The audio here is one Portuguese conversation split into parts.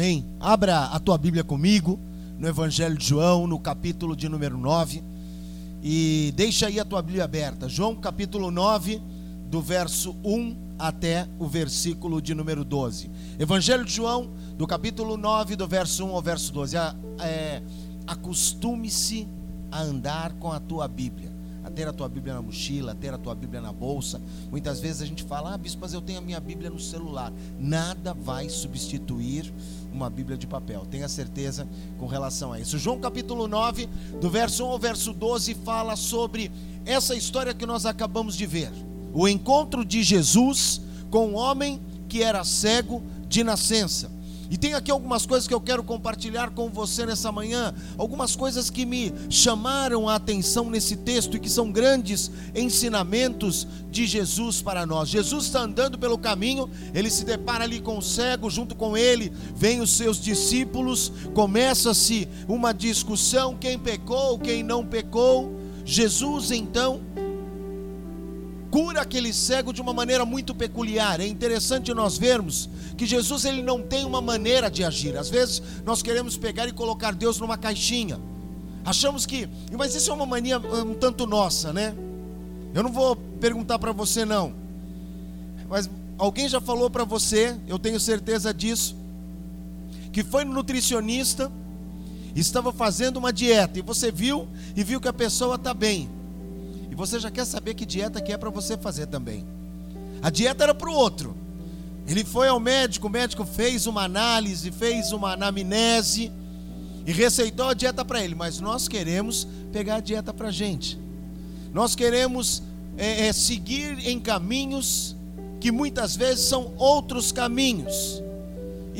Amém. Abra a tua Bíblia comigo no Evangelho de João, no capítulo de número 9. E deixa aí a tua Bíblia aberta. João, capítulo 9, do verso 1 até o versículo de número 12. Evangelho de João, do capítulo 9, do verso 1 ao verso 12. É, Acostume-se a andar com a tua Bíblia a ter a tua Bíblia na mochila, a ter a tua Bíblia na bolsa. Muitas vezes a gente fala, ah, bispo, mas eu tenho a minha Bíblia no celular. Nada vai substituir uma Bíblia de papel. Tenha certeza com relação a isso. João capítulo 9, do verso 1 ao verso 12, fala sobre essa história que nós acabamos de ver. O encontro de Jesus com um homem que era cego de nascença. E tem aqui algumas coisas que eu quero compartilhar com você nessa manhã, algumas coisas que me chamaram a atenção nesse texto e que são grandes ensinamentos de Jesus para nós. Jesus está andando pelo caminho, ele se depara ali com o cego, junto com ele vêm os seus discípulos, começa-se uma discussão: quem pecou, quem não pecou. Jesus então cura aquele cego de uma maneira muito peculiar. É interessante nós vermos que Jesus ele não tem uma maneira de agir. Às vezes nós queremos pegar e colocar Deus numa caixinha. Achamos que, mas isso é uma mania um tanto nossa, né? Eu não vou perguntar para você não. Mas alguém já falou para você, eu tenho certeza disso, que foi no nutricionista, estava fazendo uma dieta e você viu e viu que a pessoa está bem você já quer saber que dieta que é para você fazer também. A dieta era para o outro. Ele foi ao médico, o médico fez uma análise, fez uma anamnese e receitou a dieta para ele. Mas nós queremos pegar a dieta para a gente. Nós queremos é, é, seguir em caminhos que muitas vezes são outros caminhos.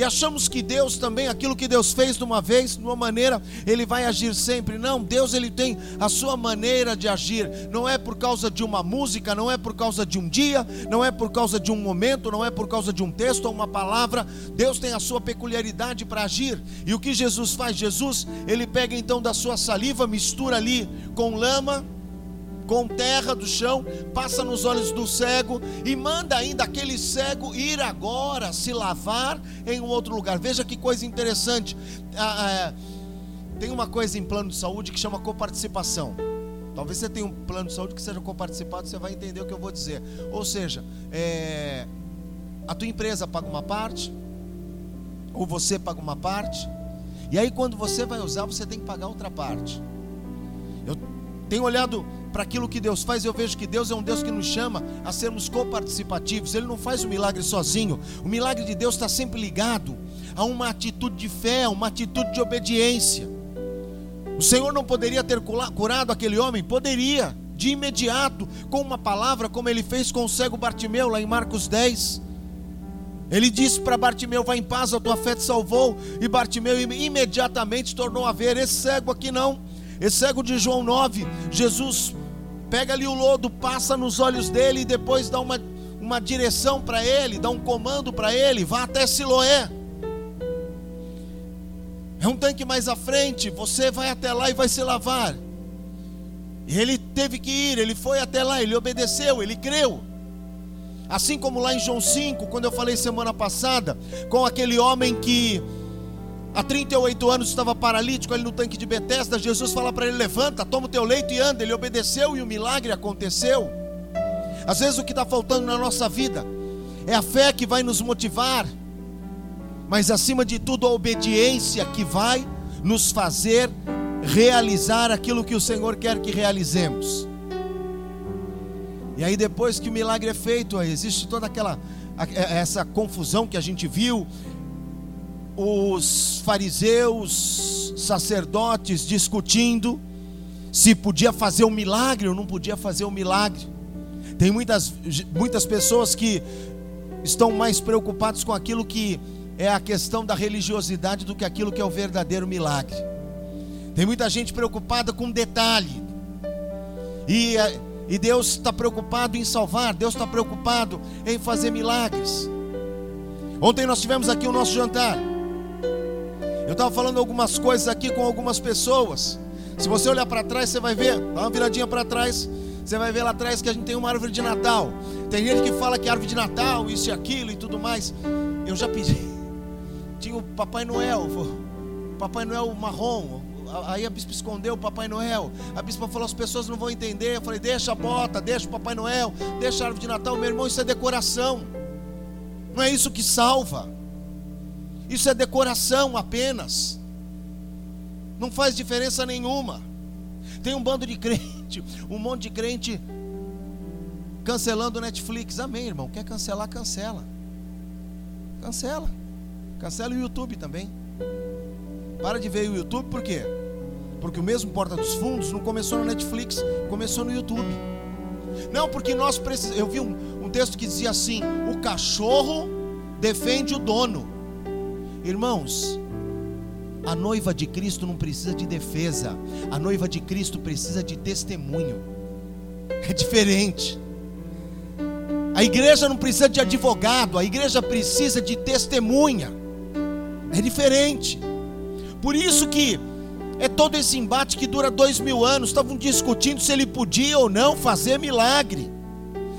E achamos que Deus também, aquilo que Deus fez de uma vez, de uma maneira, Ele vai agir sempre. Não, Deus Ele tem a sua maneira de agir. Não é por causa de uma música, não é por causa de um dia, não é por causa de um momento, não é por causa de um texto ou uma palavra. Deus tem a sua peculiaridade para agir. E o que Jesus faz? Jesus, Ele pega então da sua saliva, mistura ali com lama com terra do chão, passa nos olhos do cego e manda ainda aquele cego ir agora se lavar em um outro lugar. Veja que coisa interessante. Ah, ah, tem uma coisa em plano de saúde que chama coparticipação. Talvez você tenha um plano de saúde que seja coparticipado, você vai entender o que eu vou dizer. Ou seja, é, a tua empresa paga uma parte, ou você paga uma parte, e aí quando você vai usar, você tem que pagar outra parte. Eu tenho olhado para aquilo que Deus faz, eu vejo que Deus é um Deus que nos chama a sermos coparticipativos. Ele não faz o milagre sozinho. O milagre de Deus está sempre ligado a uma atitude de fé, uma atitude de obediência. O Senhor não poderia ter curado aquele homem? Poderia, de imediato, com uma palavra, como ele fez com o cego Bartimeu, lá em Marcos 10. Ele disse para Bartimeu: Vai em paz, a tua fé te salvou. E Bartimeu imediatamente tornou a ver. Esse cego aqui não. Esse cego de João 9, Jesus pega ali o lodo, passa nos olhos dele e depois dá uma, uma direção para ele, dá um comando para ele, vá até Siloé. É um tanque mais à frente, você vai até lá e vai se lavar. E ele teve que ir, ele foi até lá, ele obedeceu, ele creu. Assim como lá em João 5, quando eu falei semana passada, com aquele homem que há 38 anos estava paralítico ali no tanque de Betesda, Jesus fala para ele: levanta, toma o teu leito e anda. Ele obedeceu e o milagre aconteceu. Às vezes o que está faltando na nossa vida é a fé que vai nos motivar, mas acima de tudo a obediência que vai nos fazer realizar aquilo que o Senhor quer que realizemos. E aí depois que o milagre é feito, existe toda aquela essa confusão que a gente viu, os fariseus, sacerdotes discutindo se podia fazer um milagre ou não podia fazer um milagre. Tem muitas, muitas pessoas que estão mais preocupadas com aquilo que é a questão da religiosidade do que aquilo que é o verdadeiro milagre. Tem muita gente preocupada com detalhe. E, e Deus está preocupado em salvar, Deus está preocupado em fazer milagres. Ontem nós tivemos aqui o nosso jantar. Eu estava falando algumas coisas aqui com algumas pessoas. Se você olhar para trás, você vai ver, dá uma viradinha para trás, você vai ver lá atrás que a gente tem uma árvore de Natal. Tem gente que fala que é árvore de Natal, isso e aquilo e tudo mais. Eu já pedi. tinha o Papai Noel, Papai Noel marrom. Aí a bispa escondeu o Papai Noel. A bispa falou: as pessoas não vão entender. Eu falei: deixa a bota, deixa o Papai Noel, deixa a árvore de Natal. Meu irmão, isso é decoração. Não é isso que salva. Isso é decoração apenas. Não faz diferença nenhuma. Tem um bando de crente, um monte de crente cancelando o Netflix. Amém, irmão. Quer cancelar, cancela. Cancela. Cancela o YouTube também. Para de ver o YouTube, por quê? Porque o mesmo Porta dos Fundos não começou no Netflix, começou no YouTube. Não, porque nós precisamos. Eu vi um, um texto que dizia assim: o cachorro defende o dono. Irmãos, a noiva de Cristo não precisa de defesa, a noiva de Cristo precisa de testemunho. É diferente. A igreja não precisa de advogado, a igreja precisa de testemunha. É diferente. Por isso que é todo esse embate que dura dois mil anos. Estavam discutindo se ele podia ou não fazer milagre.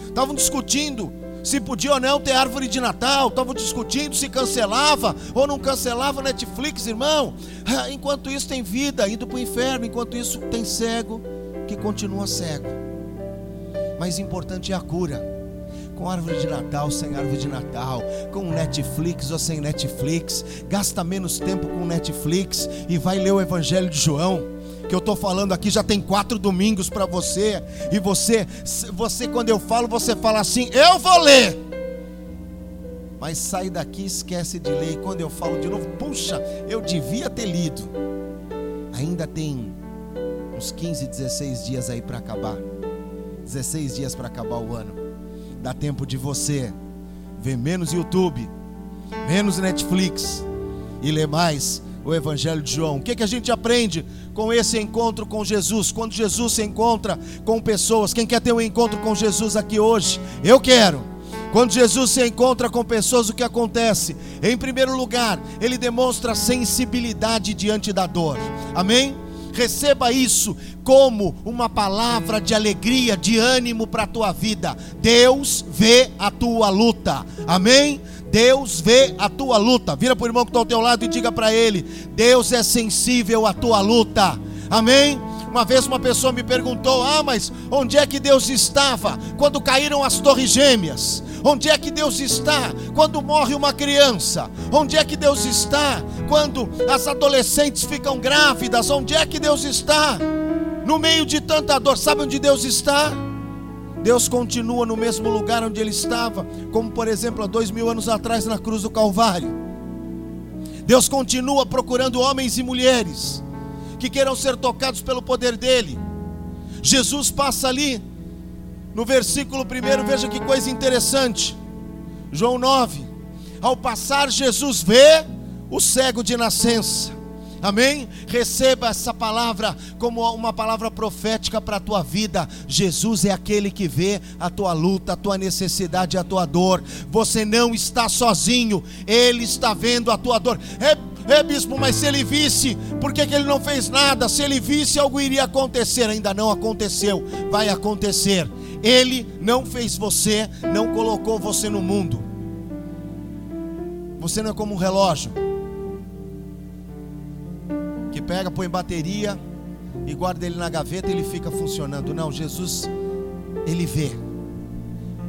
Estavam discutindo se podia ou não ter árvore de Natal. Estavam discutindo se cancelava ou não cancelava Netflix, irmão. Ah, enquanto isso tem vida indo para o inferno. Enquanto isso tem cego que continua cego. Mas importante é a cura com árvore de Natal, sem árvore de Natal, com Netflix ou sem Netflix, gasta menos tempo com Netflix e vai ler o Evangelho de João. Que eu estou falando aqui já tem quatro domingos para você, e você, você quando eu falo, você fala assim: eu vou ler, mas sai daqui esquece de ler. E quando eu falo de novo, puxa, eu devia ter lido. Ainda tem uns 15, 16 dias aí para acabar. 16 dias para acabar o ano. Dá tempo de você ver menos YouTube, menos Netflix e ler mais o Evangelho de João. O que, que a gente aprende com esse encontro com Jesus? Quando Jesus se encontra com pessoas, quem quer ter um encontro com Jesus aqui hoje? Eu quero. Quando Jesus se encontra com pessoas, o que acontece? Em primeiro lugar, ele demonstra sensibilidade diante da dor. Amém? receba isso como uma palavra de alegria, de ânimo para a tua vida. Deus vê a tua luta, amém? Deus vê a tua luta. Vira para o irmão que está ao teu lado e diga para ele: Deus é sensível à tua luta, amém? Uma vez uma pessoa me perguntou: Ah, mas onde é que Deus estava quando caíram as torres gêmeas? Onde é que Deus está quando morre uma criança? Onde é que Deus está quando as adolescentes ficam grávidas? Onde é que Deus está? No meio de tanta dor, sabe onde Deus está? Deus continua no mesmo lugar onde Ele estava, como por exemplo há dois mil anos atrás na cruz do Calvário. Deus continua procurando homens e mulheres que queiram ser tocados pelo poder dEle. Jesus passa ali no versículo 1, veja que coisa interessante. João 9. Ao passar, Jesus vê o cego de nascença. Amém? Receba essa palavra como uma palavra profética para a tua vida. Jesus é aquele que vê a tua luta, a tua necessidade, a tua dor. Você não está sozinho, Ele está vendo a tua dor. É é bispo, mas se ele visse, por que, que ele não fez nada? Se ele visse, algo iria acontecer. Ainda não aconteceu, vai acontecer. Ele não fez você, não colocou você no mundo. Você não é como um relógio que pega, põe bateria e guarda ele na gaveta e ele fica funcionando. Não, Jesus, ele vê.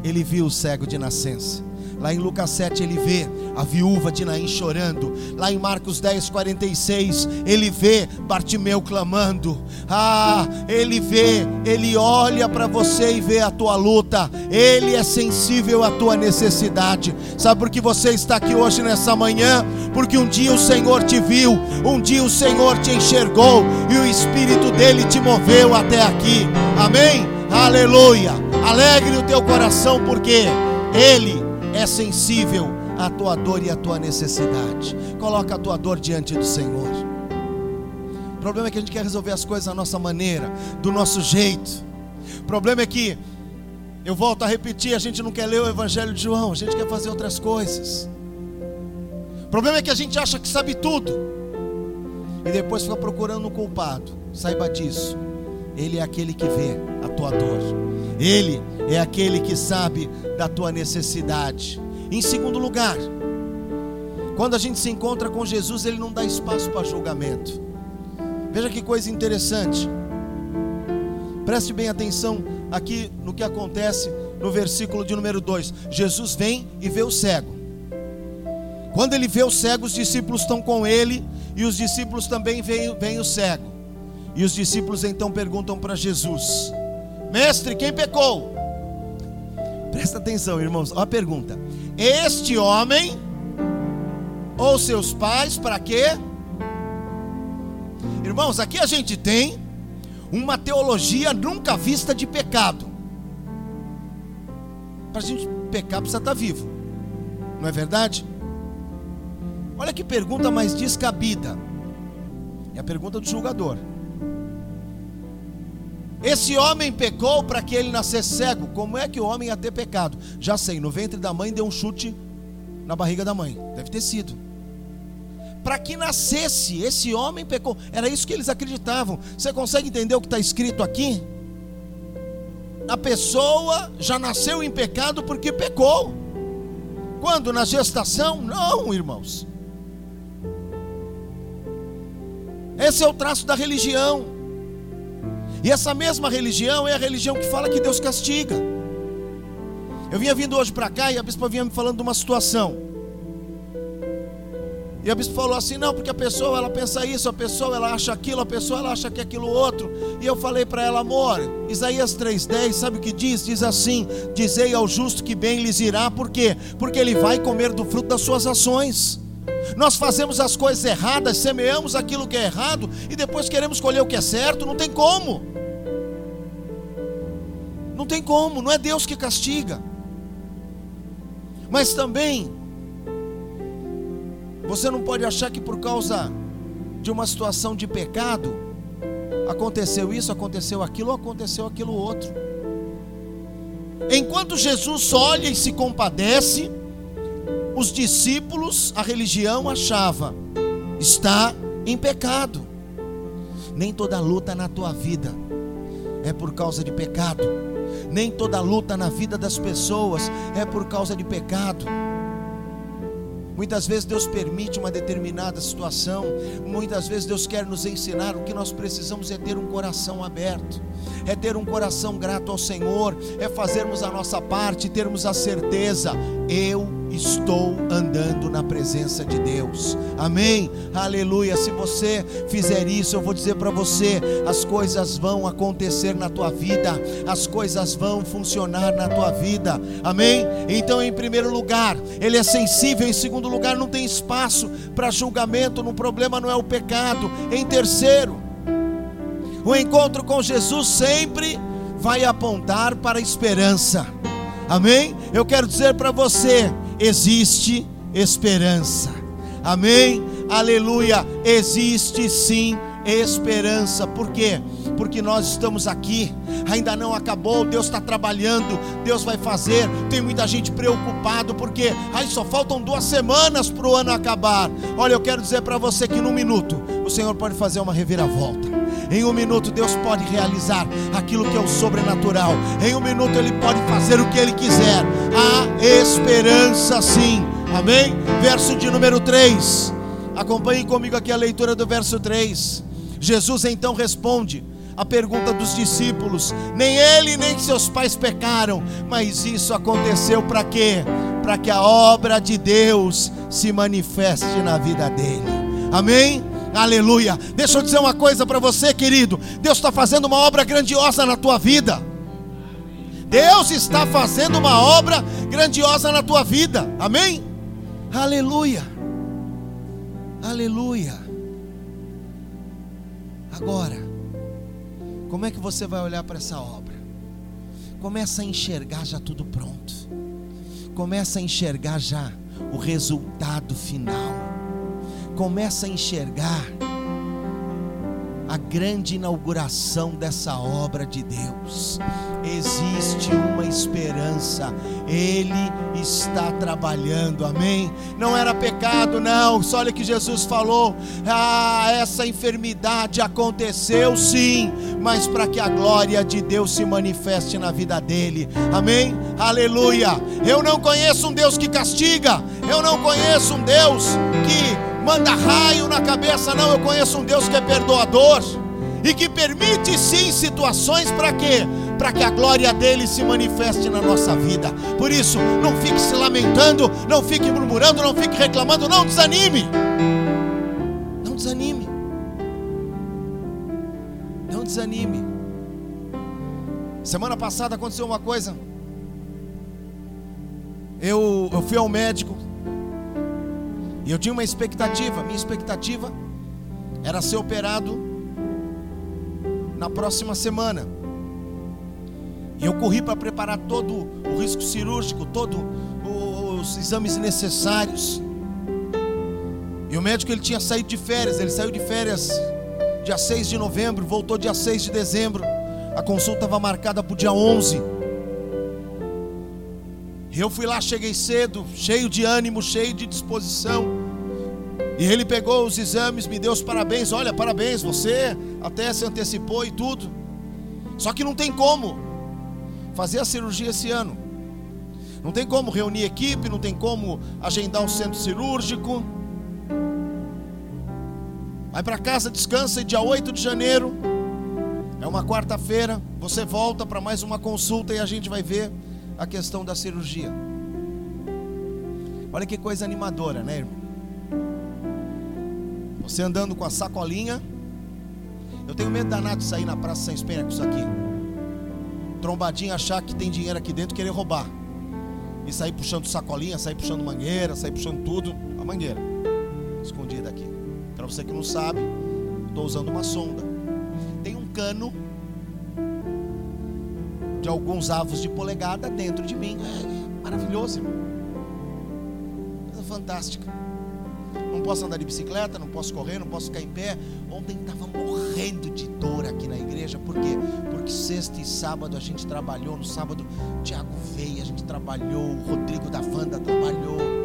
Ele viu o cego de nascença. Lá em Lucas 7 ele vê a viúva de Naim chorando. Lá em Marcos 10, 46, ele vê Bartimeu clamando. Ah, ele vê, ele olha para você e vê a tua luta. Ele é sensível à tua necessidade. Sabe por que você está aqui hoje nessa manhã? Porque um dia o Senhor te viu, um dia o Senhor te enxergou e o Espírito dele te moveu até aqui. Amém? Aleluia. Alegre o teu coração, porque Ele é sensível à tua dor e à tua necessidade. Coloca a tua dor diante do Senhor. O problema é que a gente quer resolver as coisas da nossa maneira, do nosso jeito. O problema é que, eu volto a repetir, a gente não quer ler o Evangelho de João, a gente quer fazer outras coisas. O problema é que a gente acha que sabe tudo e depois fica procurando um culpado. Saiba disso. Ele é aquele que vê a tua dor. Ele é aquele que sabe da tua necessidade. Em segundo lugar, Quando a gente se encontra com Jesus, ele não dá espaço para julgamento. Veja que coisa interessante. Preste bem atenção aqui no que acontece no versículo de número 2. Jesus vem e vê o cego. Quando ele vê o cego, os discípulos estão com ele e os discípulos também veem, veem o cego. E os discípulos então perguntam para Jesus: Mestre, quem pecou? Presta atenção, irmãos, olha a pergunta: Este homem ou seus pais, para quê? Irmãos, aqui a gente tem uma teologia nunca vista de pecado. Para a gente pecar precisa estar tá vivo, não é verdade? Olha que pergunta mais descabida. É a pergunta do julgador. Esse homem pecou para que ele nascesse cego. Como é que o homem ia ter pecado? Já sei, no ventre da mãe deu um chute na barriga da mãe. Deve ter sido. Para que nascesse, esse homem pecou. Era isso que eles acreditavam. Você consegue entender o que está escrito aqui? A pessoa já nasceu em pecado porque pecou. Quando? Na gestação? Não, irmãos. Esse é o traço da religião. E essa mesma religião é a religião que fala que Deus castiga. Eu vinha vindo hoje para cá e a bispa vinha me falando de uma situação. E a bispa falou assim: "Não, porque a pessoa ela pensa isso, a pessoa ela acha aquilo, a pessoa ela acha que é aquilo outro". E eu falei para ela: "Amor, Isaías 3:10, sabe o que diz? Diz assim: "Dizei ao justo que bem lhes irá, por quê? Porque ele vai comer do fruto das suas ações". Nós fazemos as coisas erradas, semeamos aquilo que é errado e depois queremos colher o que é certo, não tem como. Não tem como, não é Deus que castiga. Mas também, você não pode achar que por causa de uma situação de pecado, aconteceu isso, aconteceu aquilo, aconteceu aquilo outro. Enquanto Jesus olha e se compadece, os discípulos, a religião achava, está em pecado. Nem toda luta na tua vida é por causa de pecado. Nem toda luta na vida das pessoas é por causa de pecado. Muitas vezes Deus permite uma determinada situação, muitas vezes Deus quer nos ensinar. O que nós precisamos é ter um coração aberto, é ter um coração grato ao Senhor, é fazermos a nossa parte, termos a certeza: eu estou andando na presença de Deus. Amém? Aleluia. Se você fizer isso, eu vou dizer para você: as coisas vão acontecer na tua vida, as coisas vão funcionar na tua vida. Amém? Então, em primeiro lugar, ele é sensível. Em segundo lugar, não tem espaço para julgamento. No problema não é o pecado. Em terceiro, o encontro com Jesus sempre vai apontar para a esperança. Amém? Eu quero dizer para você existe esperança. Amém? Aleluia. Existe sim esperança. Por quê? Porque nós estamos aqui, ainda não acabou, Deus está trabalhando, Deus vai fazer. Tem muita gente preocupado porque aí só faltam duas semanas para o ano acabar. Olha, eu quero dizer para você que num minuto o Senhor pode fazer uma reviravolta. Em um minuto Deus pode realizar aquilo que é o sobrenatural. Em um minuto Ele pode fazer o que Ele quiser. Há esperança sim. Amém? Verso de número 3. Acompanhe comigo aqui a leitura do verso 3. Jesus então responde a pergunta dos discípulos: nem ele nem seus pais pecaram, mas isso aconteceu para quê? Para que a obra de Deus se manifeste na vida dele. Amém? Aleluia. Deixa eu dizer uma coisa para você, querido. Deus está fazendo uma obra grandiosa na tua vida. Deus está fazendo uma obra grandiosa na tua vida. Amém? Aleluia. Aleluia. Agora, como é que você vai olhar para essa obra? Começa a enxergar já tudo pronto. Começa a enxergar já o resultado final começa a enxergar a grande inauguração dessa obra de Deus. Existe uma esperança, Ele está trabalhando, amém? Não era pecado, não, só olha que Jesus falou: ah, essa enfermidade aconteceu sim, mas para que a glória de Deus se manifeste na vida dele, amém? Aleluia. Eu não conheço um Deus que castiga, eu não conheço um Deus que manda raio na cabeça, não. Eu conheço um Deus que é perdoador e que permite sim situações para quê? Para que a glória dele se manifeste na nossa vida. Por isso, não fique se lamentando, não fique murmurando, não fique reclamando, não desanime. Não desanime. Não desanime. Semana passada aconteceu uma coisa. Eu, eu fui ao médico e eu tinha uma expectativa, minha expectativa era ser operado na próxima semana. E eu corri para preparar todo o risco cirúrgico, todos os exames necessários. E o médico ele tinha saído de férias, ele saiu de férias dia 6 de novembro, voltou dia 6 de dezembro. A consulta estava marcada para o dia 11. Eu fui lá, cheguei cedo, cheio de ânimo, cheio de disposição. E ele pegou os exames, me deu os parabéns. Olha, parabéns, você até se antecipou e tudo. Só que não tem como fazer a cirurgia esse ano. Não tem como reunir equipe, não tem como agendar um centro cirúrgico. Vai para casa, descansa e dia 8 de janeiro, é uma quarta-feira, você volta para mais uma consulta e a gente vai ver a questão da cirurgia. Olha que coisa animadora, né, irmão? Você andando com a sacolinha. Eu tenho medo danado de sair na praça sem espelho com isso aqui. Trombadinha achar que tem dinheiro aqui dentro querer roubar. E sair puxando sacolinha, sair puxando mangueira, sair puxando tudo. A mangueira. Escondida aqui. Para você que não sabe, estou usando uma sonda. Tem um cano de alguns avos de polegada dentro de mim. Maravilhoso, irmão. Coisa fantástica. Não posso andar de bicicleta, não posso correr, não posso ficar em pé. Ontem estava morrendo de dor aqui na igreja. Por quê? Porque sexta e sábado a gente trabalhou. No sábado, Tiago veio, a gente trabalhou. O Rodrigo da Vanda trabalhou.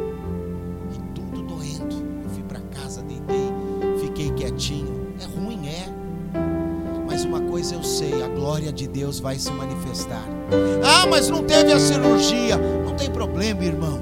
Sei: a glória de Deus vai se manifestar. Ah, mas não teve a cirurgia. Não tem problema, irmão.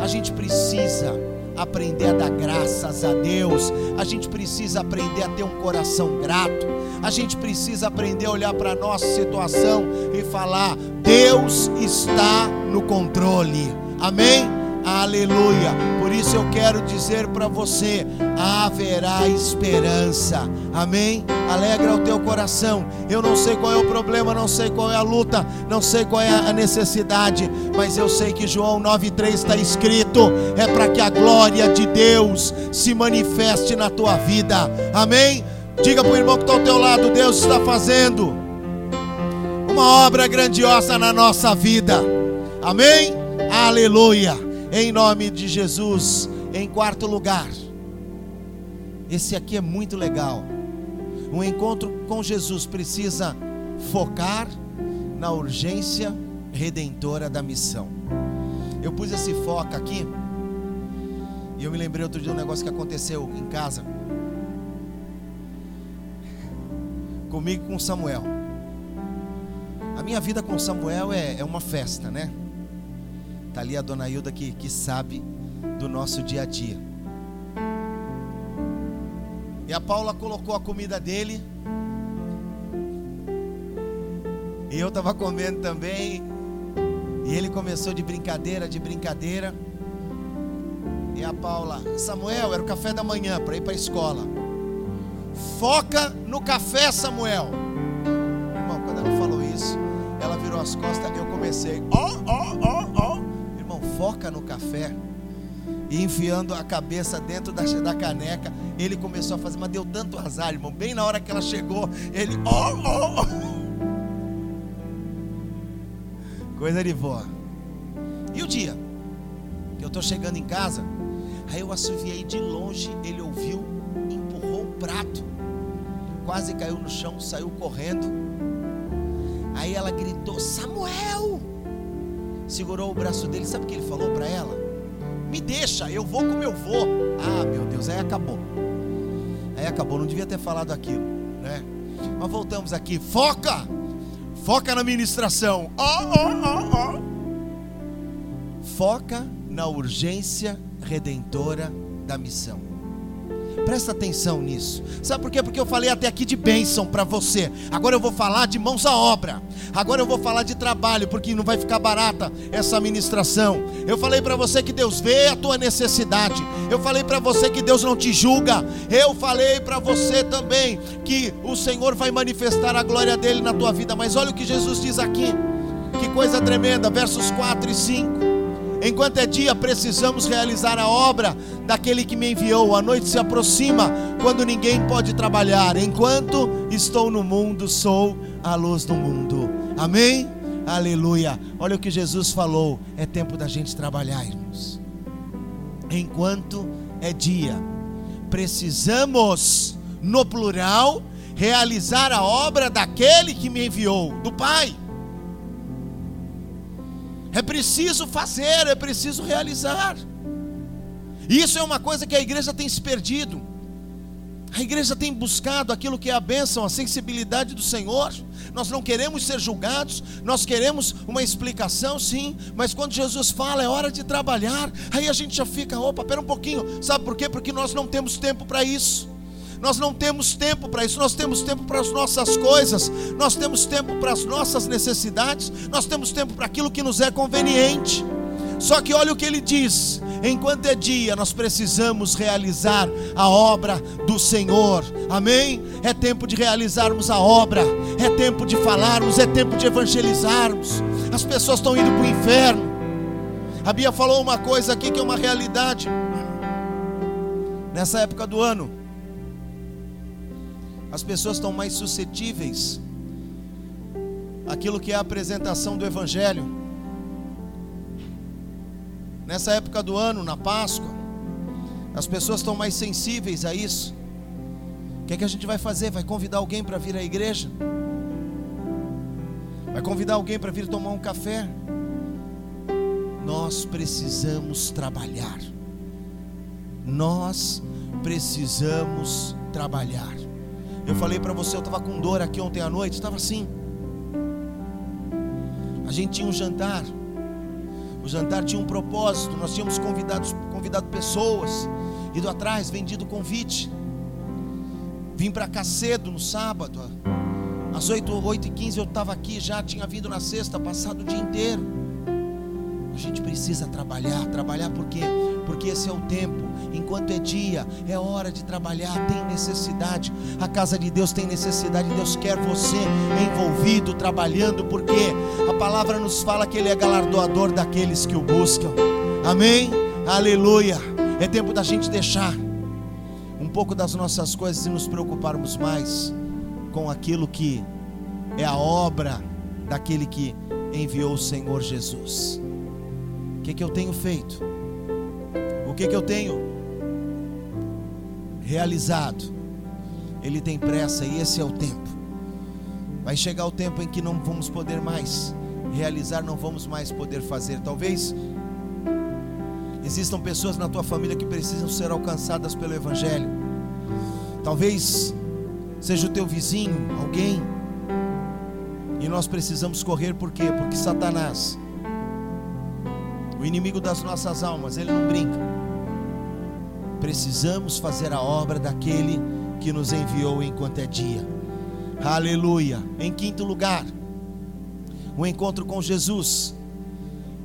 A gente precisa aprender a dar graças a Deus. A gente precisa aprender a ter um coração grato. A gente precisa aprender a olhar para a nossa situação e falar: Deus está no controle. Amém? Aleluia. Por isso eu quero dizer para você: haverá esperança. Amém? Alegra o teu coração. Eu não sei qual é o problema, não sei qual é a luta, não sei qual é a necessidade, mas eu sei que João 9:3 está escrito: é para que a glória de Deus se manifeste na tua vida. Amém? Diga para o irmão que está ao teu lado: Deus está fazendo uma obra grandiosa na nossa vida. Amém? Aleluia em nome de Jesus. Em quarto lugar, esse aqui é muito legal. Um encontro com Jesus precisa focar na urgência redentora da missão. Eu pus esse foco aqui e eu me lembrei outro dia um negócio que aconteceu em casa comigo com Samuel. A minha vida com Samuel é, é uma festa, né? Está ali a dona Hilda que, que sabe do nosso dia a dia. E a Paula colocou a comida dele. E eu estava comendo também. E ele começou de brincadeira, de brincadeira. E a Paula, Samuel, era o café da manhã para ir para a escola. Foca no café, Samuel. Irmão, quando ela falou isso, ela virou as costas e eu comecei, ó, ó, ó, foca no café. E enfiando a cabeça dentro da, da caneca, ele começou a fazer, mas deu tanto azar, irmão. Bem na hora que ela chegou, ele, ó, oh, oh. Coisa de vó. E o dia? Que eu estou chegando em casa, aí eu assoviei de longe, ele ouviu, empurrou um prato. quase caiu no chão, saiu correndo. Aí ela gritou: Samuel! Segurou o braço dele, sabe o que ele falou para ela? Deixa, eu vou como eu vou. Ah, meu Deus, aí acabou. Aí acabou, não devia ter falado aquilo, né? Mas voltamos aqui, foca! Foca na ministração. Oh, oh, oh, oh. Foca na urgência redentora da missão. Presta atenção nisso. Sabe por quê? Porque eu falei até aqui de bênção para você. Agora eu vou falar de mãos à obra. Agora eu vou falar de trabalho, porque não vai ficar barata essa ministração. Eu falei para você que Deus vê a tua necessidade. Eu falei para você que Deus não te julga. Eu falei para você também que o Senhor vai manifestar a glória dele na tua vida. Mas olha o que Jesus diz aqui. Que coisa tremenda, versos 4 e 5. Enquanto é dia, precisamos realizar a obra daquele que me enviou. A noite se aproxima, quando ninguém pode trabalhar. Enquanto estou no mundo, sou a luz do mundo. Amém? Aleluia. Olha o que Jesus falou: é tempo da gente trabalhar, irmãos. Enquanto é dia, precisamos, no plural, realizar a obra daquele que me enviou, do Pai. É preciso fazer, é preciso realizar. Isso é uma coisa que a igreja tem se perdido. A igreja tem buscado aquilo que é a bênção, a sensibilidade do Senhor. Nós não queremos ser julgados, nós queremos uma explicação, sim, mas quando Jesus fala é hora de trabalhar, aí a gente já fica, opa, pera um pouquinho, sabe por quê? Porque nós não temos tempo para isso. Nós não temos tempo para isso, nós temos tempo para as nossas coisas, nós temos tempo para as nossas necessidades, nós temos tempo para aquilo que nos é conveniente. Só que olha o que ele diz: enquanto é dia, nós precisamos realizar a obra do Senhor, amém? É tempo de realizarmos a obra, é tempo de falarmos, é tempo de evangelizarmos. As pessoas estão indo para o inferno. A Bia falou uma coisa aqui que é uma realidade. Nessa época do ano, as pessoas estão mais suscetíveis àquilo que é a apresentação do Evangelho. Nessa época do ano, na Páscoa, as pessoas estão mais sensíveis a isso. O que é que a gente vai fazer? Vai convidar alguém para vir à igreja? Vai convidar alguém para vir tomar um café? Nós precisamos trabalhar. Nós precisamos trabalhar. Eu falei para você, eu estava com dor aqui ontem à noite, estava assim. A gente tinha um jantar. O jantar tinha um propósito. Nós tínhamos convidados, convidado pessoas, ido atrás, vendido convite. Vim para cá cedo no sábado. Às 8, 8 e 15 eu estava aqui já, tinha vindo na sexta, passado o dia inteiro. A gente precisa trabalhar, trabalhar por quê? Porque esse é o tempo enquanto é dia, é hora de trabalhar, tem necessidade. A casa de Deus tem necessidade, Deus quer você envolvido, trabalhando, porque a palavra nos fala que Ele é galardoador daqueles que o buscam. Amém? Aleluia. É tempo da gente deixar um pouco das nossas coisas e nos preocuparmos mais com aquilo que é a obra daquele que enviou o Senhor Jesus. O que, que eu tenho feito? O que, que eu tenho realizado. Ele tem pressa e esse é o tempo. Vai chegar o tempo em que não vamos poder mais realizar, não vamos mais poder fazer. Talvez existam pessoas na tua família que precisam ser alcançadas pelo Evangelho. Talvez seja o teu vizinho, alguém. E nós precisamos correr por quê? Porque Satanás, o inimigo das nossas almas, ele não brinca precisamos fazer a obra daquele que nos enviou enquanto é dia. Aleluia. Em quinto lugar, o encontro com Jesus.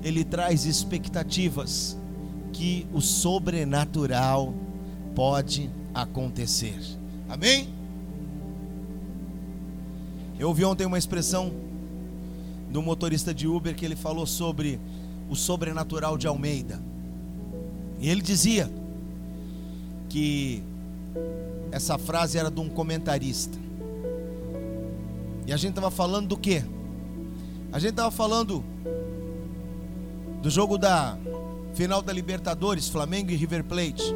Ele traz expectativas que o sobrenatural pode acontecer. Amém? Eu ouvi ontem uma expressão do motorista de Uber que ele falou sobre o sobrenatural de Almeida. E ele dizia: que essa frase era de um comentarista. E a gente estava falando do que? A gente estava falando do jogo da final da Libertadores, Flamengo e River Plate.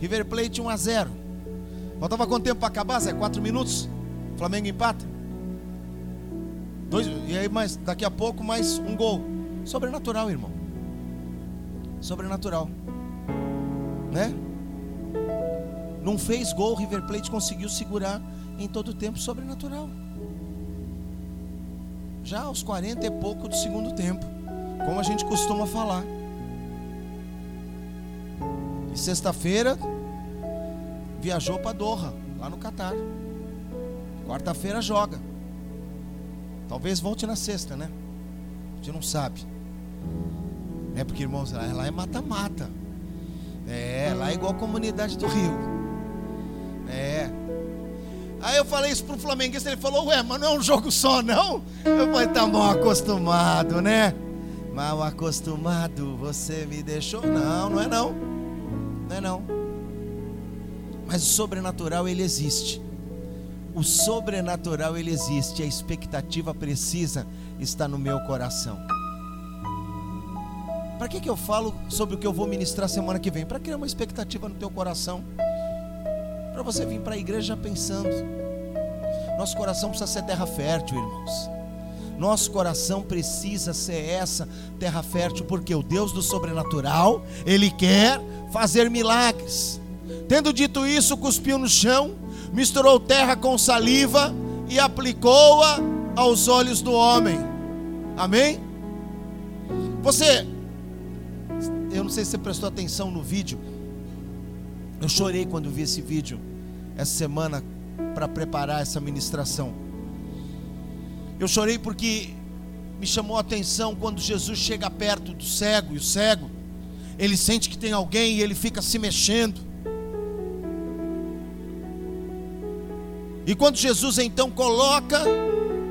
River Plate 1 a 0. Faltava quanto tempo para acabar, Zé? Quatro minutos? Flamengo empata? Dois, e aí, mais, daqui a pouco, mais um gol. Sobrenatural, irmão. Sobrenatural. Né? Não fez gol, o River Plate conseguiu segurar em todo o tempo sobrenatural. Já aos 40 e pouco do segundo tempo, como a gente costuma falar. E sexta-feira viajou para Doha, lá no Catar. Quarta-feira joga. Talvez volte na sexta, né? A gente não sabe. É porque, irmãos, lá é mata-mata. É, lá é igual a comunidade do Rio. É. Aí eu falei isso pro flamenguista, ele falou, ué, mas não é um jogo só, não? Eu falei, tá mal acostumado, né? Mal acostumado, você me deixou. Não, não é não. Não é não. Mas o sobrenatural ele existe. O sobrenatural ele existe, a expectativa precisa estar no meu coração. Para que, que eu falo sobre o que eu vou ministrar semana que vem? Para criar uma expectativa no teu coração. Para você vir para a igreja pensando. Nosso coração precisa ser terra fértil, irmãos. Nosso coração precisa ser essa terra fértil, porque o Deus do sobrenatural, Ele quer fazer milagres. Tendo dito isso, cuspiu no chão, misturou terra com saliva e aplicou-a aos olhos do homem. Amém? Você, eu não sei se você prestou atenção no vídeo. Eu chorei quando vi esse vídeo essa semana para preparar essa ministração. Eu chorei porque me chamou a atenção quando Jesus chega perto do cego e o cego, ele sente que tem alguém e ele fica se mexendo. E quando Jesus então coloca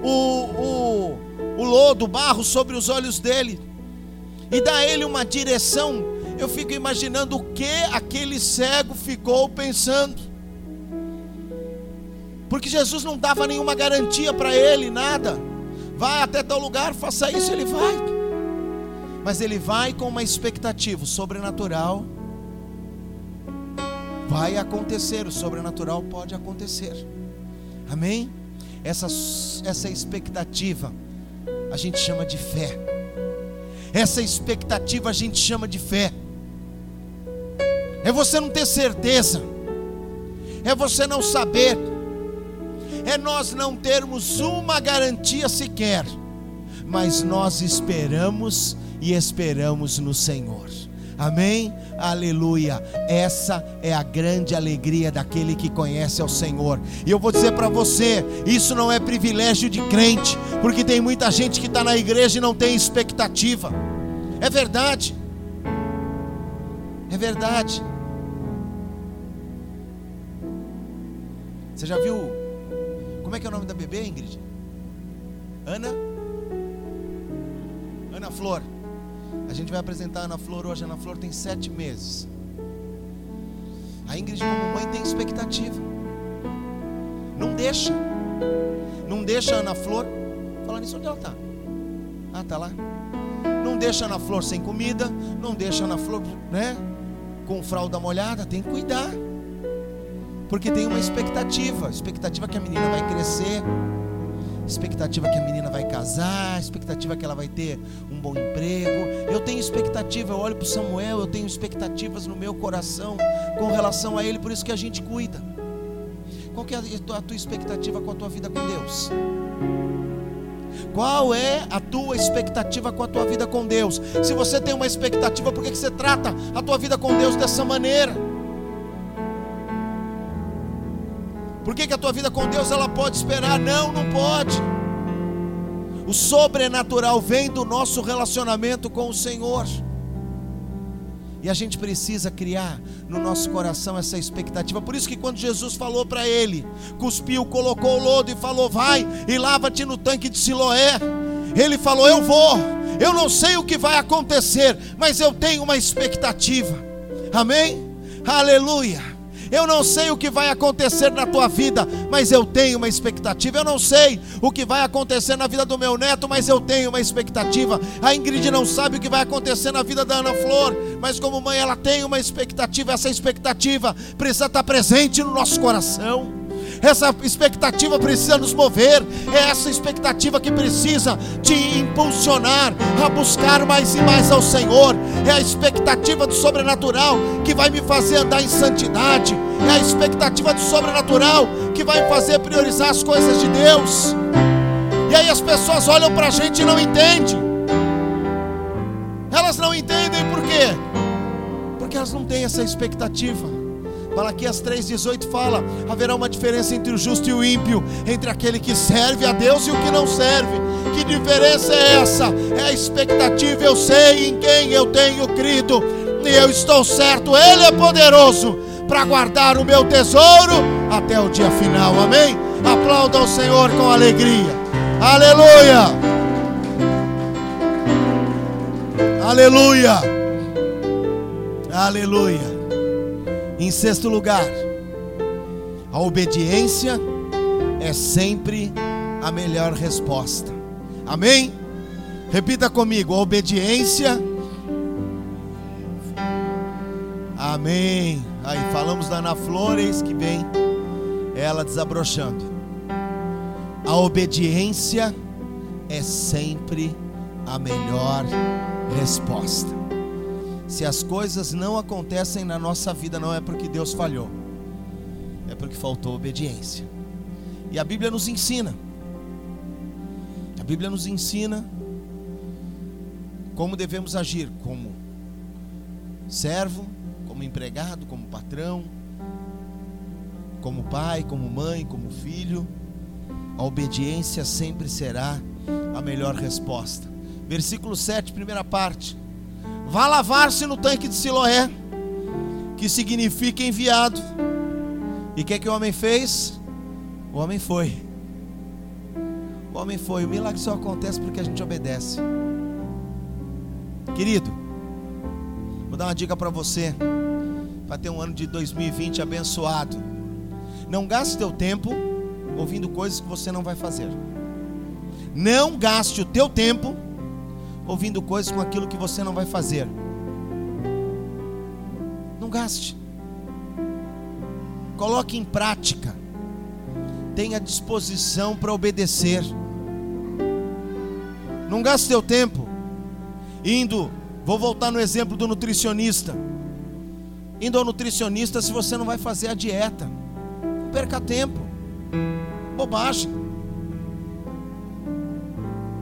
o, o, o lodo, o barro sobre os olhos dele e dá a ele uma direção, eu fico imaginando o que aquele cego ficou pensando. Porque Jesus não dava nenhuma garantia para ele, nada. Vai até tal lugar, faça isso, ele vai. Mas ele vai com uma expectativa, sobrenatural vai acontecer, o sobrenatural pode acontecer. Amém? Essa, essa expectativa a gente chama de fé. Essa expectativa a gente chama de fé. É você não ter certeza, é você não saber, é nós não termos uma garantia sequer, mas nós esperamos e esperamos no Senhor. Amém? Aleluia. Essa é a grande alegria daquele que conhece ao Senhor. E eu vou dizer para você: isso não é privilégio de crente, porque tem muita gente que está na igreja e não tem expectativa. É verdade. É verdade. Você já viu? Como é que é o nome da bebê, Ingrid? Ana? Ana Flor. A gente vai apresentar a Ana Flor hoje. A Ana Flor tem sete meses. A Ingrid, como mãe, tem expectativa. Não deixa. Não deixa a Ana Flor. Falando nisso, onde ela está? Ah, está lá. Não deixa a Ana Flor sem comida. Não deixa a Ana Flor, né? Com fralda molhada. Tem que cuidar. Porque tem uma expectativa. Expectativa que a menina vai crescer expectativa que a menina vai casar, expectativa que ela vai ter um bom emprego. Eu tenho expectativa, eu olho para Samuel, eu tenho expectativas no meu coração com relação a ele, por isso que a gente cuida. Qual é a tua expectativa com a tua vida com Deus? Qual é a tua expectativa com a tua vida com Deus? Se você tem uma expectativa, por que você trata a tua vida com Deus dessa maneira? Por que, que a tua vida com Deus ela pode esperar? Não, não pode. O sobrenatural vem do nosso relacionamento com o Senhor. E a gente precisa criar no nosso coração essa expectativa. Por isso que quando Jesus falou para ele, cuspiu, colocou o lodo e falou: "Vai e lava-te no tanque de Siloé". Ele falou: "Eu vou. Eu não sei o que vai acontecer, mas eu tenho uma expectativa". Amém? Aleluia. Eu não sei o que vai acontecer na tua vida, mas eu tenho uma expectativa. Eu não sei o que vai acontecer na vida do meu neto, mas eu tenho uma expectativa. A Ingrid não sabe o que vai acontecer na vida da Ana Flor, mas como mãe ela tem uma expectativa. Essa expectativa precisa estar presente no nosso coração essa expectativa precisa nos mover, é essa expectativa que precisa te impulsionar a buscar mais e mais ao Senhor, é a expectativa do sobrenatural que vai me fazer andar em santidade, é a expectativa do sobrenatural que vai me fazer priorizar as coisas de Deus. E aí as pessoas olham para a gente e não entendem. Elas não entendem por quê? Porque elas não têm essa expectativa. Malaquias 3,18 fala: haverá uma diferença entre o justo e o ímpio, entre aquele que serve a Deus e o que não serve. Que diferença é essa? É a expectativa. Eu sei em quem eu tenho crido, e eu estou certo, Ele é poderoso para guardar o meu tesouro até o dia final. Amém? Aplauda o Senhor com alegria. Aleluia! Aleluia! Aleluia! Em sexto lugar, a obediência é sempre a melhor resposta. Amém? Repita comigo: a obediência. Amém. Aí falamos da Ana Flores que vem ela desabrochando. A obediência é sempre a melhor resposta. Se as coisas não acontecem na nossa vida, não é porque Deus falhou, é porque faltou obediência. E a Bíblia nos ensina. A Bíblia nos ensina como devemos agir como servo, como empregado, como patrão, como pai, como mãe, como filho. A obediência sempre será a melhor resposta. Versículo 7, primeira parte. Vá lavar-se no tanque de Siloé, que significa enviado. E o que, é que o homem fez? O homem foi. O homem foi. O milagre só acontece porque a gente obedece. Querido, vou dar uma dica para você, para ter um ano de 2020 abençoado. Não gaste teu tempo ouvindo coisas que você não vai fazer. Não gaste o teu tempo ouvindo coisas com aquilo que você não vai fazer. Não gaste. Coloque em prática. Tenha disposição para obedecer. Não gaste seu tempo indo. Vou voltar no exemplo do nutricionista. Indo ao nutricionista se você não vai fazer a dieta. Não perca tempo. Bobagem.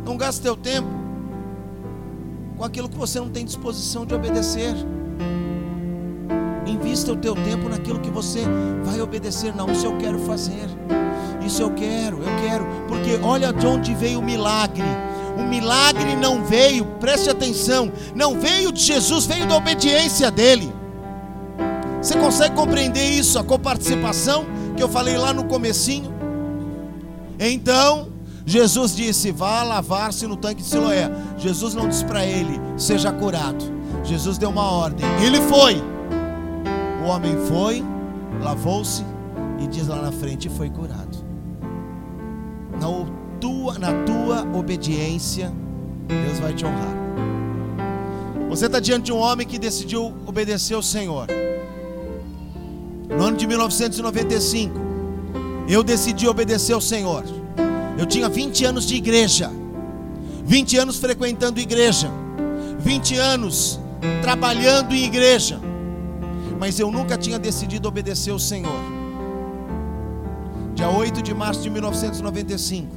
Não gaste teu tempo com aquilo que você não tem disposição de obedecer. Invista o teu tempo naquilo que você vai obedecer. Não, isso eu quero fazer. Isso eu quero, eu quero. Porque olha de onde veio o milagre. O milagre não veio, preste atenção, não veio de Jesus, veio da obediência dele. Você consegue compreender isso, a coparticipação que eu falei lá no comecinho? Então, Jesus disse: Vá lavar-se no tanque de Siloé. Jesus não disse para ele: Seja curado. Jesus deu uma ordem. Ele foi. O homem foi, lavou-se e diz lá na frente: Foi curado. Na tua, na tua obediência, Deus vai te honrar. Você está diante de um homem que decidiu obedecer ao Senhor. No ano de 1995, eu decidi obedecer ao Senhor. Eu tinha 20 anos de igreja, 20 anos frequentando igreja, 20 anos trabalhando em igreja, mas eu nunca tinha decidido obedecer ao Senhor. Dia 8 de março de 1995,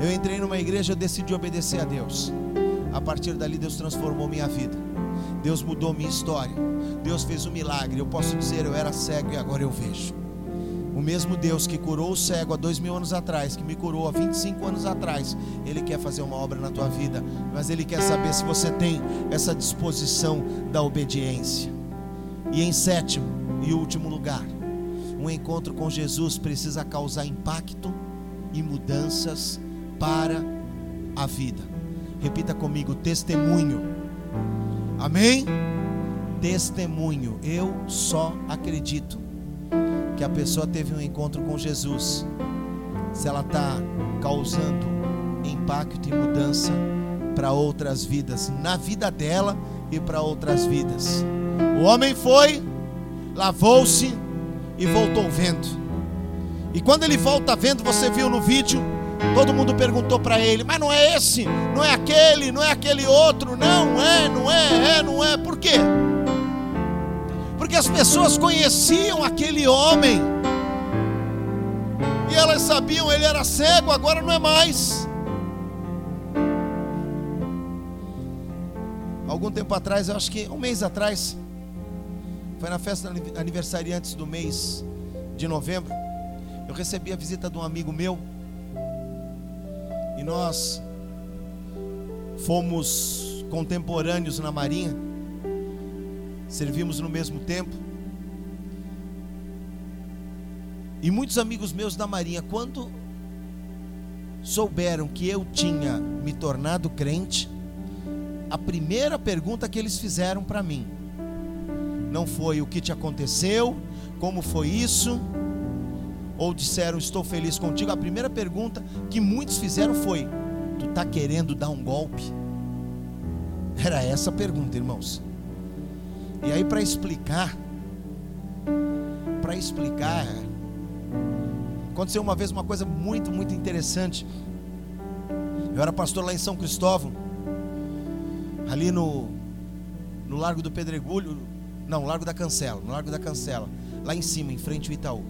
eu entrei numa igreja e decidi obedecer a Deus. A partir dali, Deus transformou minha vida. Deus mudou minha história. Deus fez um milagre. Eu posso dizer, eu era cego e agora eu vejo. O mesmo Deus que curou o cego há dois mil anos atrás, que me curou há 25 anos atrás, Ele quer fazer uma obra na tua vida, mas Ele quer saber se você tem essa disposição da obediência. E em sétimo e último lugar, um encontro com Jesus precisa causar impacto e mudanças para a vida. Repita comigo: testemunho. Amém? Testemunho. Eu só acredito que a pessoa teve um encontro com Jesus, se ela está causando impacto e mudança para outras vidas, na vida dela e para outras vidas. O homem foi, lavou-se e voltou vendo. E quando ele volta vendo, você viu no vídeo, todo mundo perguntou para ele: Mas não é esse, não é aquele, não é aquele outro, não é, não é, é, não é. Por quê? Porque as pessoas conheciam aquele homem. E elas sabiam, ele era cego, agora não é mais. Algum tempo atrás, eu acho que um mês atrás, foi na festa aniversariantes do mês de novembro. Eu recebi a visita de um amigo meu. E nós fomos contemporâneos na Marinha. Servimos no mesmo tempo. E muitos amigos meus da Marinha, quando souberam que eu tinha me tornado crente, a primeira pergunta que eles fizeram para mim não foi o que te aconteceu, como foi isso, ou disseram estou feliz contigo. A primeira pergunta que muitos fizeram foi: tu está querendo dar um golpe? Era essa a pergunta, irmãos. E aí para explicar, para explicar, aconteceu uma vez uma coisa muito, muito interessante. Eu era pastor lá em São Cristóvão, ali no, no Largo do Pedregulho, não, Largo da Cancela, no Largo da Cancela, lá em cima, em frente ao Itaú.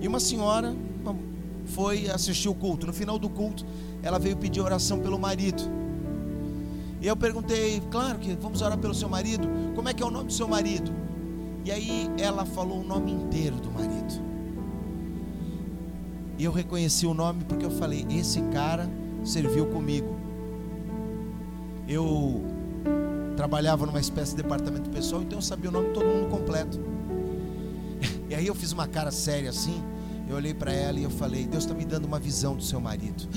E uma senhora foi assistir o culto. No final do culto, ela veio pedir oração pelo marido. E eu perguntei, claro que vamos orar pelo seu marido. Como é que é o nome do seu marido? E aí ela falou o nome inteiro do marido. E eu reconheci o nome porque eu falei: esse cara serviu comigo. Eu trabalhava numa espécie de departamento pessoal, então eu sabia o nome de todo mundo completo. E aí eu fiz uma cara séria assim. Eu olhei para ela e eu falei: Deus está me dando uma visão do seu marido.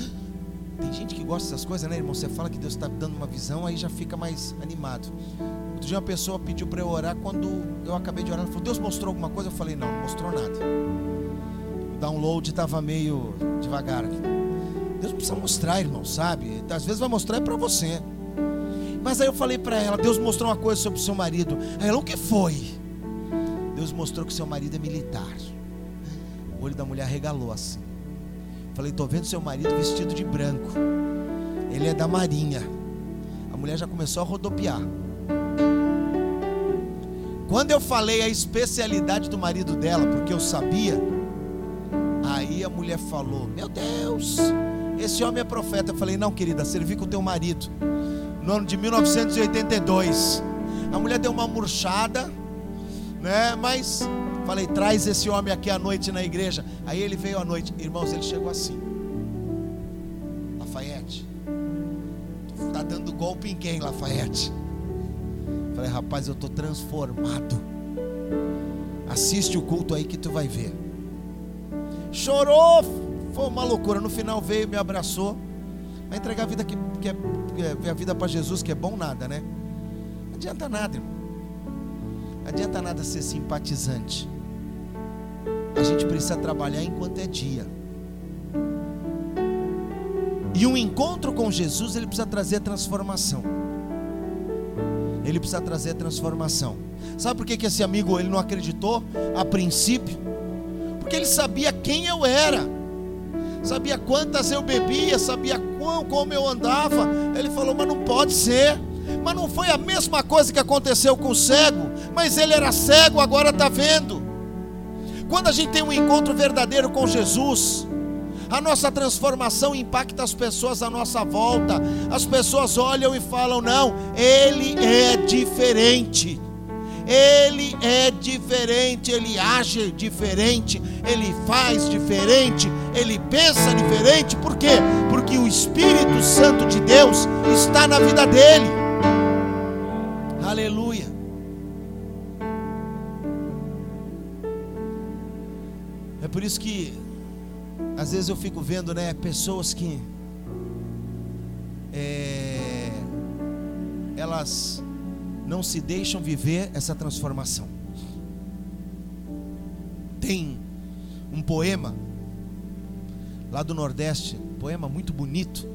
Tem gente que gosta dessas coisas, né, irmão? Você fala que Deus está dando uma visão, aí já fica mais animado. Outro dia uma pessoa pediu para eu orar. Quando eu acabei de orar, ela falou: Deus mostrou alguma coisa? Eu falei: Não, não mostrou nada. O download estava meio devagar. Deus precisa mostrar, irmão, sabe? Às vezes vai mostrar é para você. Mas aí eu falei para ela: Deus mostrou uma coisa sobre o seu marido. Aí ela: O que foi? Deus mostrou que seu marido é militar. O olho da mulher regalou assim. Falei, estou vendo seu marido vestido de branco. Ele é da marinha. A mulher já começou a rodopiar. Quando eu falei a especialidade do marido dela, porque eu sabia, aí a mulher falou: Meu Deus, esse homem é profeta. Eu falei: Não, querida, servi com o teu marido. No ano de 1982. A mulher deu uma murchada né? Mas falei, traz esse homem aqui à noite na igreja. Aí ele veio à noite, irmãos, ele chegou assim. Lafayette, tá dando golpe em quem, Lafayette? Falei, rapaz, eu tô transformado. Assiste o culto aí que tu vai ver. Chorou, foi uma loucura. No final veio, me abraçou. Vai entregar a vida que, que é, a vida para Jesus, que é bom nada, né? Não adianta nada, irmão. Não adianta nada ser simpatizante. A gente precisa trabalhar enquanto é dia. E um encontro com Jesus, ele precisa trazer transformação. Ele precisa trazer transformação. Sabe por que, que esse amigo ele não acreditou a princípio? Porque ele sabia quem eu era, sabia quantas eu bebia, sabia quão, como eu andava. Ele falou, mas não pode ser. Mas não foi a mesma coisa que aconteceu com o cego, mas ele era cego, agora está vendo. Quando a gente tem um encontro verdadeiro com Jesus, a nossa transformação impacta as pessoas à nossa volta. As pessoas olham e falam: não, ele é diferente. Ele é diferente, ele age diferente, ele faz diferente, ele pensa diferente. Por quê? Porque o Espírito Santo de Deus está na vida dele. Aleluia. Por isso que às vezes eu fico vendo, né, pessoas que é, elas não se deixam viver essa transformação. tem um poema lá do Nordeste, um poema muito bonito,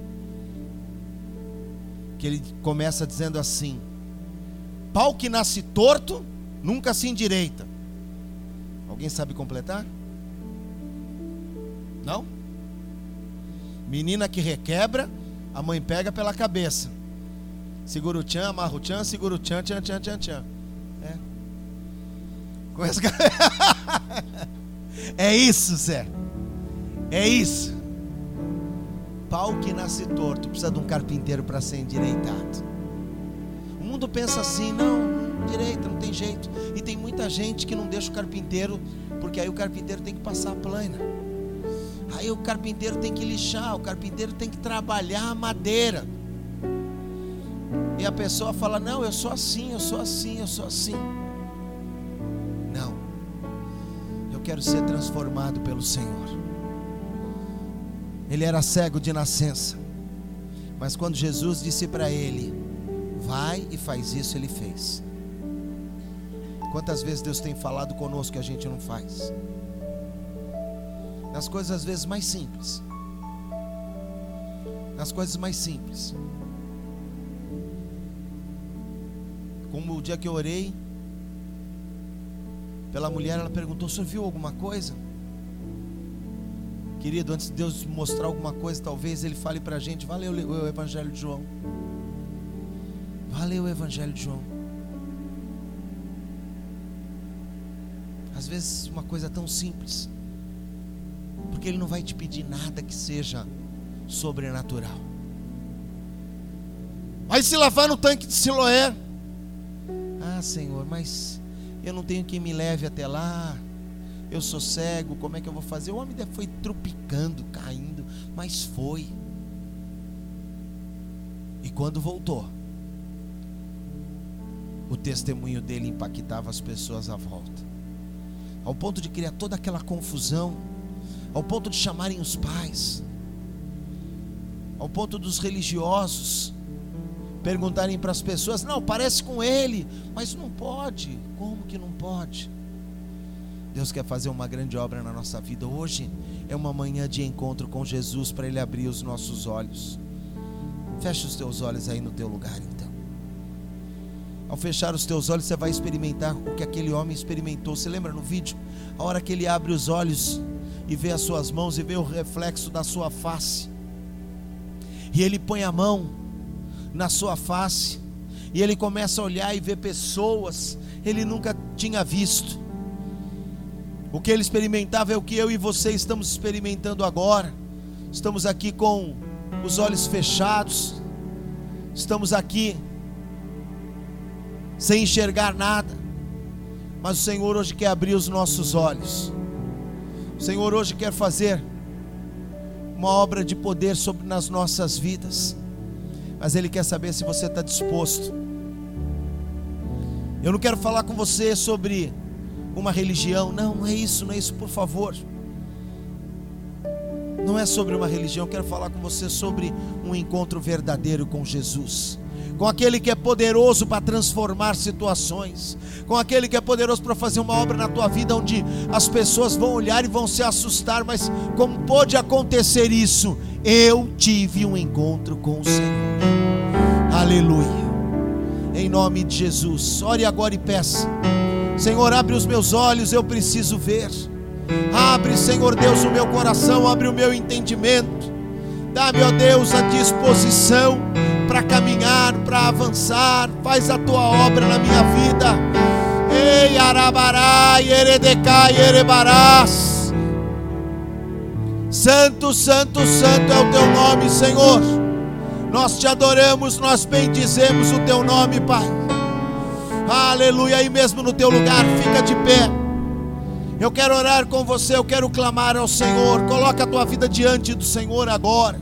que ele começa dizendo assim: Pau que nasce torto, nunca se endireita. Alguém sabe completar? Não? Menina que requebra, a mãe pega pela cabeça. Segura o tchan, amarra o tchan, segura o tchan, tchan, tchan, tchan, tchan. É. Conhece? é isso, Zé. É isso. Pau que nasce torto precisa de um carpinteiro para ser endireitado. O mundo pensa assim, não, direita, não tem jeito. E tem muita gente que não deixa o carpinteiro, porque aí o carpinteiro tem que passar a plana. Aí o carpinteiro tem que lixar, o carpinteiro tem que trabalhar a madeira. E a pessoa fala: Não, eu sou assim, eu sou assim, eu sou assim. Não, eu quero ser transformado pelo Senhor. Ele era cego de nascença, mas quando Jesus disse para ele: Vai e faz isso, ele fez. Quantas vezes Deus tem falado conosco que a gente não faz? Nas coisas às vezes mais simples. Nas coisas mais simples. Como o dia que eu orei pela mulher, ela perguntou: "O senhor viu alguma coisa?" Querido, antes de Deus mostrar alguma coisa, talvez Ele fale para a gente: valeu o Evangelho de João. Valeu o Evangelho de João. Às vezes, uma coisa tão simples, porque Ele não vai te pedir nada que seja sobrenatural. Vai se lavar no tanque de Siloé. Ah, Senhor, mas eu não tenho quem me leve até lá. Eu sou cego, como é que eu vou fazer? O homem foi tropicando, caindo, mas foi. E quando voltou, o testemunho dele impactava as pessoas à volta, ao ponto de criar toda aquela confusão, ao ponto de chamarem os pais, ao ponto dos religiosos perguntarem para as pessoas: não, parece com ele, mas não pode. Como que não pode? Deus quer fazer uma grande obra na nossa vida. Hoje é uma manhã de encontro com Jesus para Ele abrir os nossos olhos. Fecha os teus olhos aí no teu lugar, então. Ao fechar os teus olhos, você vai experimentar o que aquele homem experimentou. Você lembra no vídeo? A hora que ele abre os olhos e vê as suas mãos e vê o reflexo da sua face. E ele põe a mão na sua face. E ele começa a olhar e ver pessoas ele nunca tinha visto. O que ele experimentava é o que eu e você estamos experimentando agora. Estamos aqui com os olhos fechados. Estamos aqui sem enxergar nada. Mas o Senhor hoje quer abrir os nossos olhos. O Senhor hoje quer fazer uma obra de poder sobre nas nossas vidas. Mas Ele quer saber se você está disposto. Eu não quero falar com você sobre uma religião. Não, não é isso, não é isso, por favor. Não é sobre uma religião, quero falar com você sobre um encontro verdadeiro com Jesus. Com aquele que é poderoso para transformar situações, com aquele que é poderoso para fazer uma obra na tua vida onde as pessoas vão olhar e vão se assustar, mas como pode acontecer isso? Eu tive um encontro com o Senhor. Aleluia. Em nome de Jesus. Ore agora e peça. Senhor, abre os meus olhos, eu preciso ver. Abre, Senhor Deus, o meu coração, abre o meu entendimento. Dá-me, ó Deus, a disposição para caminhar, para avançar. Faz a tua obra na minha vida. Ei, Arabará, Eredecai, Erebarás. Santo, Santo, Santo é o teu nome, Senhor. Nós te adoramos, nós bendizemos o teu nome, Pai. Aleluia. Aí mesmo no teu lugar, fica de pé. Eu quero orar com você, eu quero clamar ao Senhor. Coloca a tua vida diante do Senhor agora.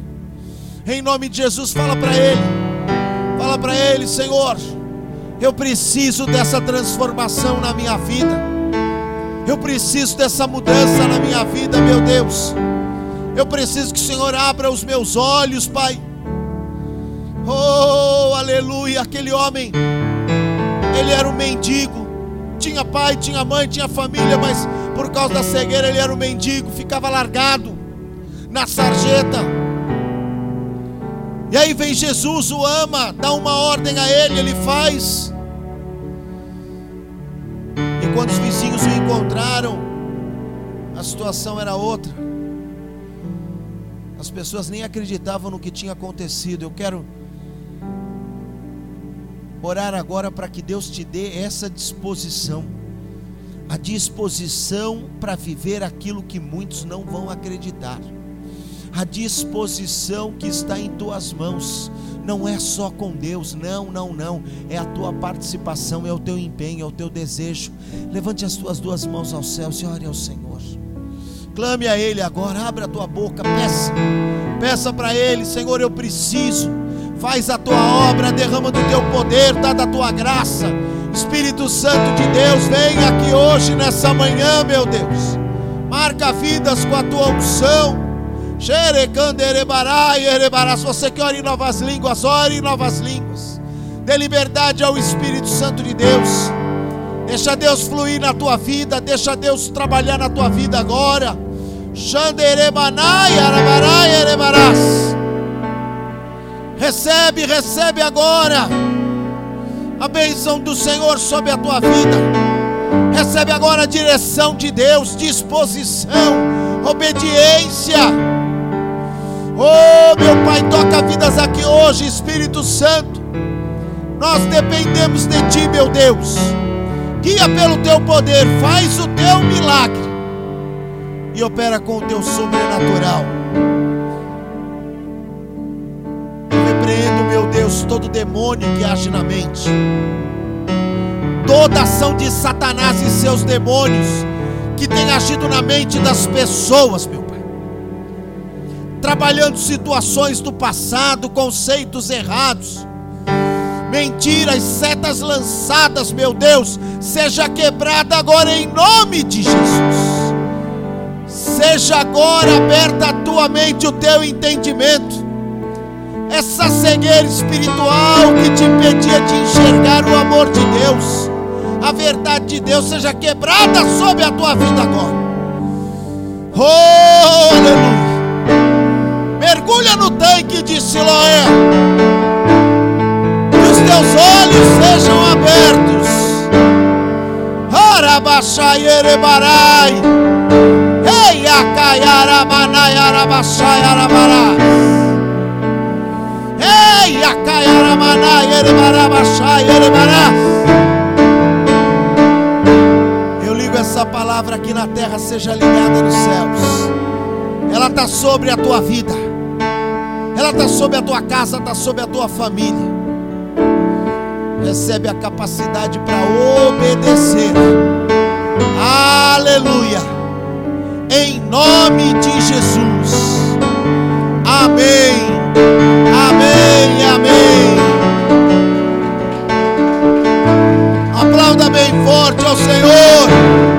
Em nome de Jesus, fala para Ele. Fala para Ele, Senhor. Eu preciso dessa transformação na minha vida. Eu preciso dessa mudança na minha vida, meu Deus. Eu preciso que o Senhor abra os meus olhos, Pai. Oh, aleluia. Aquele homem ele era um mendigo, tinha pai, tinha mãe, tinha família, mas por causa da cegueira ele era um mendigo, ficava largado na sarjeta. E aí vem Jesus, o ama, dá uma ordem a ele, ele faz. E quando os vizinhos o encontraram, a situação era outra. As pessoas nem acreditavam no que tinha acontecido. Eu quero orar agora para que Deus te dê essa disposição a disposição para viver aquilo que muitos não vão acreditar. A disposição que está em tuas mãos não é só com Deus, não, não, não. É a tua participação, é o teu empenho, é o teu desejo. Levante as tuas duas mãos ao céu e ore ao Senhor. Clame a Ele agora, abre a tua boca, peça, peça para Ele, Senhor, eu preciso. Faz a tua obra, derrama do teu poder, dá da tua graça Espírito Santo de Deus, vem aqui hoje, nessa manhã, meu Deus. Marca vidas com a tua unção. Se você quer orar em novas línguas, ore em novas línguas. Dê liberdade ao Espírito Santo de Deus. Deixa Deus fluir na tua vida. Deixa Deus trabalhar na tua vida agora. Recebe, recebe agora a bênção do Senhor sobre a tua vida. Recebe agora a direção de Deus, disposição, obediência. Oh, meu Pai, toca vidas aqui hoje, Espírito Santo. Nós dependemos de Ti, meu Deus. Guia pelo Teu poder, faz o Teu milagre e opera com o Teu sobrenatural. repreendo, meu Deus, todo demônio que age na mente, toda ação de Satanás e seus demônios que tem agido na mente das pessoas, meu trabalhando situações do passado, conceitos errados, mentiras, setas lançadas, meu Deus, seja quebrada agora em nome de Jesus. Seja agora aberta a tua mente, o teu entendimento essa cegueira espiritual que te impedia de enxergar o amor de Deus, a verdade de Deus seja quebrada sobre a tua vida agora. Oh, aleluia. Mergulha no tanque de Siloé. Que os teus olhos sejam abertos. Arabachai erebarai. Ei, acaiaramanai arabachai arabarai. Eu ligo essa palavra aqui na terra, seja ligada nos céus. Ela está sobre a tua vida, ela está sobre a tua casa, está sobre a tua família. Recebe a capacidade para obedecer. Aleluia. Em nome de Jesus. Amém. Amém, amém. Aplauda bem forte ao Senhor.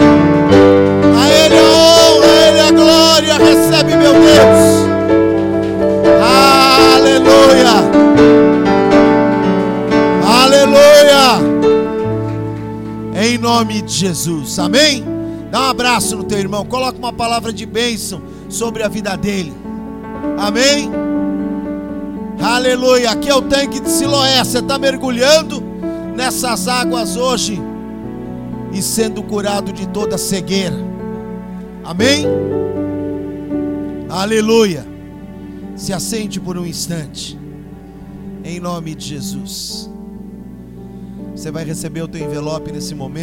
Nome de Jesus. Amém. Dá um abraço no teu irmão. Coloca uma palavra de bênção sobre a vida dele. Amém. Aleluia. Aqui é o tanque de Siloé. Você está mergulhando nessas águas hoje e sendo curado de toda cegueira. Amém? Aleluia. Se assente por um instante. Em nome de Jesus. Você vai receber o teu envelope nesse momento.